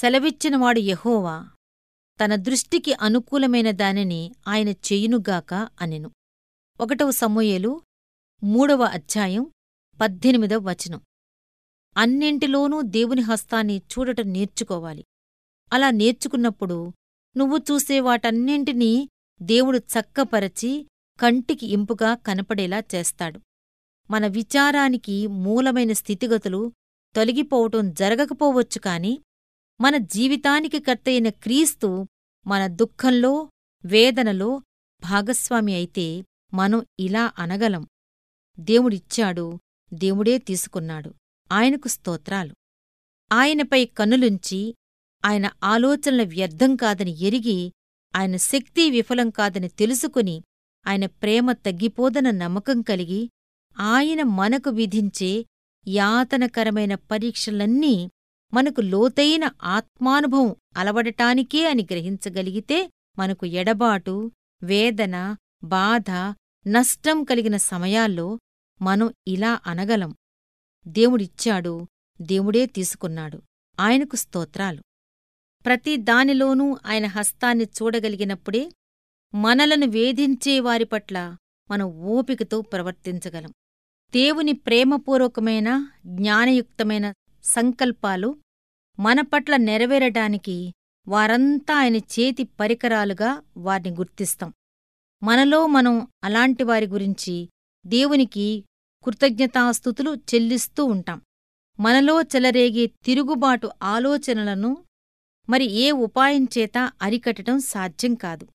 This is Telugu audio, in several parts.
సెలవిచ్చినవాడు యహోవా తన దృష్టికి అనుకూలమైన దానిని ఆయన చెయ్యునుగాక అనెను. ఒకటవ సమూయేలు మూడవ అధ్యాయం పద్దెనిమిదవ వచనం. అన్నింటిలోనూ దేవుని హస్తాన్ని చూడటం నేర్చుకోవాలి. అలా నేర్చుకున్నప్పుడు నువ్వు చూసే వాటన్నింటినీ దేవుడు చక్కపరచి కంటికి ఇంపుగా కనపడేలా చేస్తాడు. మన విచారానికి మూలమైన స్థితిగతులు తొలగిపోవటం జరగకపోవచ్చు కాని మన జీవితానికి కర్తయిన క్రీస్తు మన దుఃఖంలో వేదనలో భాగస్వామి అయితే మనం ఇలా అనగలం. దేవుడిచ్చాడు దేవుడే తీసుకున్నాడు ఆయనకు స్తోత్రాలు. ఆయనపై కన్నులుంచి ఆయన ఆలోచనల వ్యర్థం కాదని ఎరిగి ఆయన శక్తి విఫలం కాదని తెలుసుకుని ఆయన ప్రేమ తగ్గిపోదన నమ్మకం కలిగి ఆయన మనకు విధించే యాతనకరమైన పరీక్షలన్నీ మనకు లోతైన ఆత్మానుభవం అలవడటానికే అని గ్రహించగలిగితే మనకు ఎడబాటు వేదన బాధ నష్టం కలిగిన సమయాల్లో మనం ఇలా అనగలం. దేవుడిచ్చాడు దేవుడే తీసుకున్నాడు. ఆయనకు స్తోత్రాలు. ప్రతి దానిలోనూ ఆయన హస్తాన్ని చూడగలిగినప్పుడే మనలను వేధించే వారి పట్ల మనం ఓపికతో ప్రవర్తించగలం. దేవుని ప్రేమపూర్వకమైన జ్ఞానయుక్తమైన సంకల్పాలు మనపట్ల నెరవేరటానికి నెరవేరడానికి వారంతా ఆయన చేతి పరికరాలుగా వారిని గుర్తిస్తాం. మనలో మనం అలాంటి వారి గురించి దేవునికి కృతజ్ఞతాస్థుతులు చెల్లిస్తూ ఉంటాం. మనలో చెలరేగే తిరుగుబాటు ఆలోచనలను మరి ఏ ఉపాయం చేత అరికట్టడం సాధ్యం కాదు.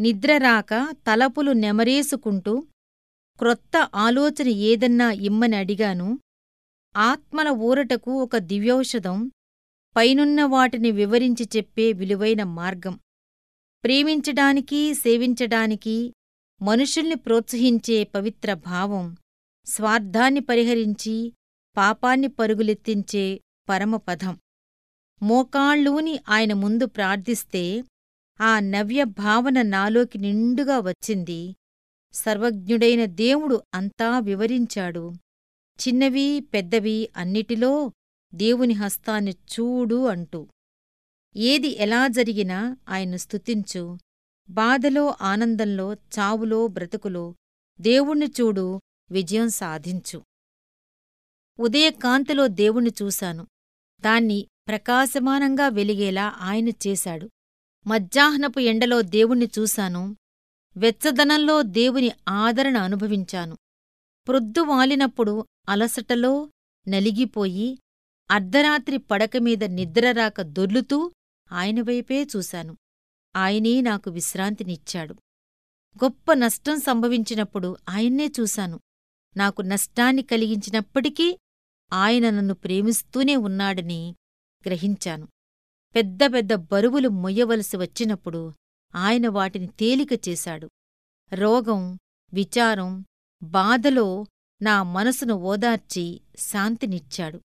నిద్రరాక తలపులు నెమరేసుకుంటూ క్రొత్త ఆలోచన ఏదన్నా ఇమ్మని అడిగాను ఆత్మల ఊరటకు ఒక దివ్యౌషధం పైనున్న వాటిని వివరించి చెప్పే విలువైన మార్గం. ప్రేమించడానికి సేవించడానికి మనుషుల్ని ప్రోత్సహించే పవిత్ర భావం స్వార్థాన్ని పరిహరించి పాపాన్ని పరుగులెత్తించే పరమపథం. మోకాళ్ళూని ఆయన ముందు ప్రార్థిస్తే ఆ నవ్య భావన నాలోకి నిండుగా వచ్చింది. సర్వజ్ఞుడైన దేవుడు అంతా వివరించాడు. చిన్నవి పెద్దవి అన్నిటిలో దేవుని హస్తాన్ని చూడు అంటూ. ఏది ఎలా జరిగినా ఆయన్ను స్తుతించు. బాధలో ఆనందంలో చావులో బ్రతుకులో దేవుణ్ణి చూడు విజయం సాధించు. ఉదయకాంతిలో దేవుణ్ణి చూశాను. దాన్ని ప్రకాశమానంగా వెలిగేలా ఆయన చేశాడు. మధ్యాహ్నపు ఎండలో దేవుణ్ణి చూశాను. వెచ్చదనంలో దేవుని ఆదరణ అనుభవించాను. ప్రొద్దు వాలినప్పుడు అలసటలో నలిగిపోయి అర్ధరాత్రి పడకమీద నిద్రరాక దొర్లుతూ ఆయనవైపే చూశాను. ఆయనే నాకు విశ్రాంతినిచ్చాడు. గొప్ప నష్టం సంభవించినప్పుడు ఆయన్నే చూశాను. నాకు నష్టాన్ని కలిగించినప్పటికీ ఆయన నన్ను ప్రేమిస్తూనే ఉన్నాడని గ్రహించాను. పెద్ద పెద్ద బరువులు మొయ్యవలసి వచ్చినప్పుడు ఆయన వాటిని తేలిక చేశాడు. రోగం విచారం బాధలో నా మనసును ఓదార్చి శాంతినిచ్చాడు.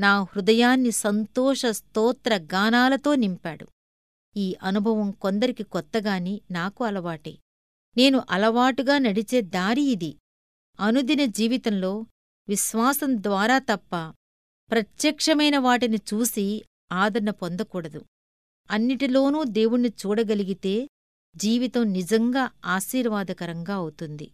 నా హృదయాన్ని సంతోష స్తోత్ర గానాలతో నింపాడు. ఈ అనుభవం కొందరికి కొత్తగాని నాకు అలవాటే. నేను అలవాటుగా నడిచే దారి ఇది. అనుదిన జీవితంలో విశ్వాసం ద్వారా తప్ప ప్రత్యక్షమైన వాటిని చూసి ఆదరణ పొందకూడదు. అన్నిటిలోనూ దేవుణ్ణి చూడగలిగితే జీవితం నిజంగా ఆశీర్వాదకరంగా అవుతుంది.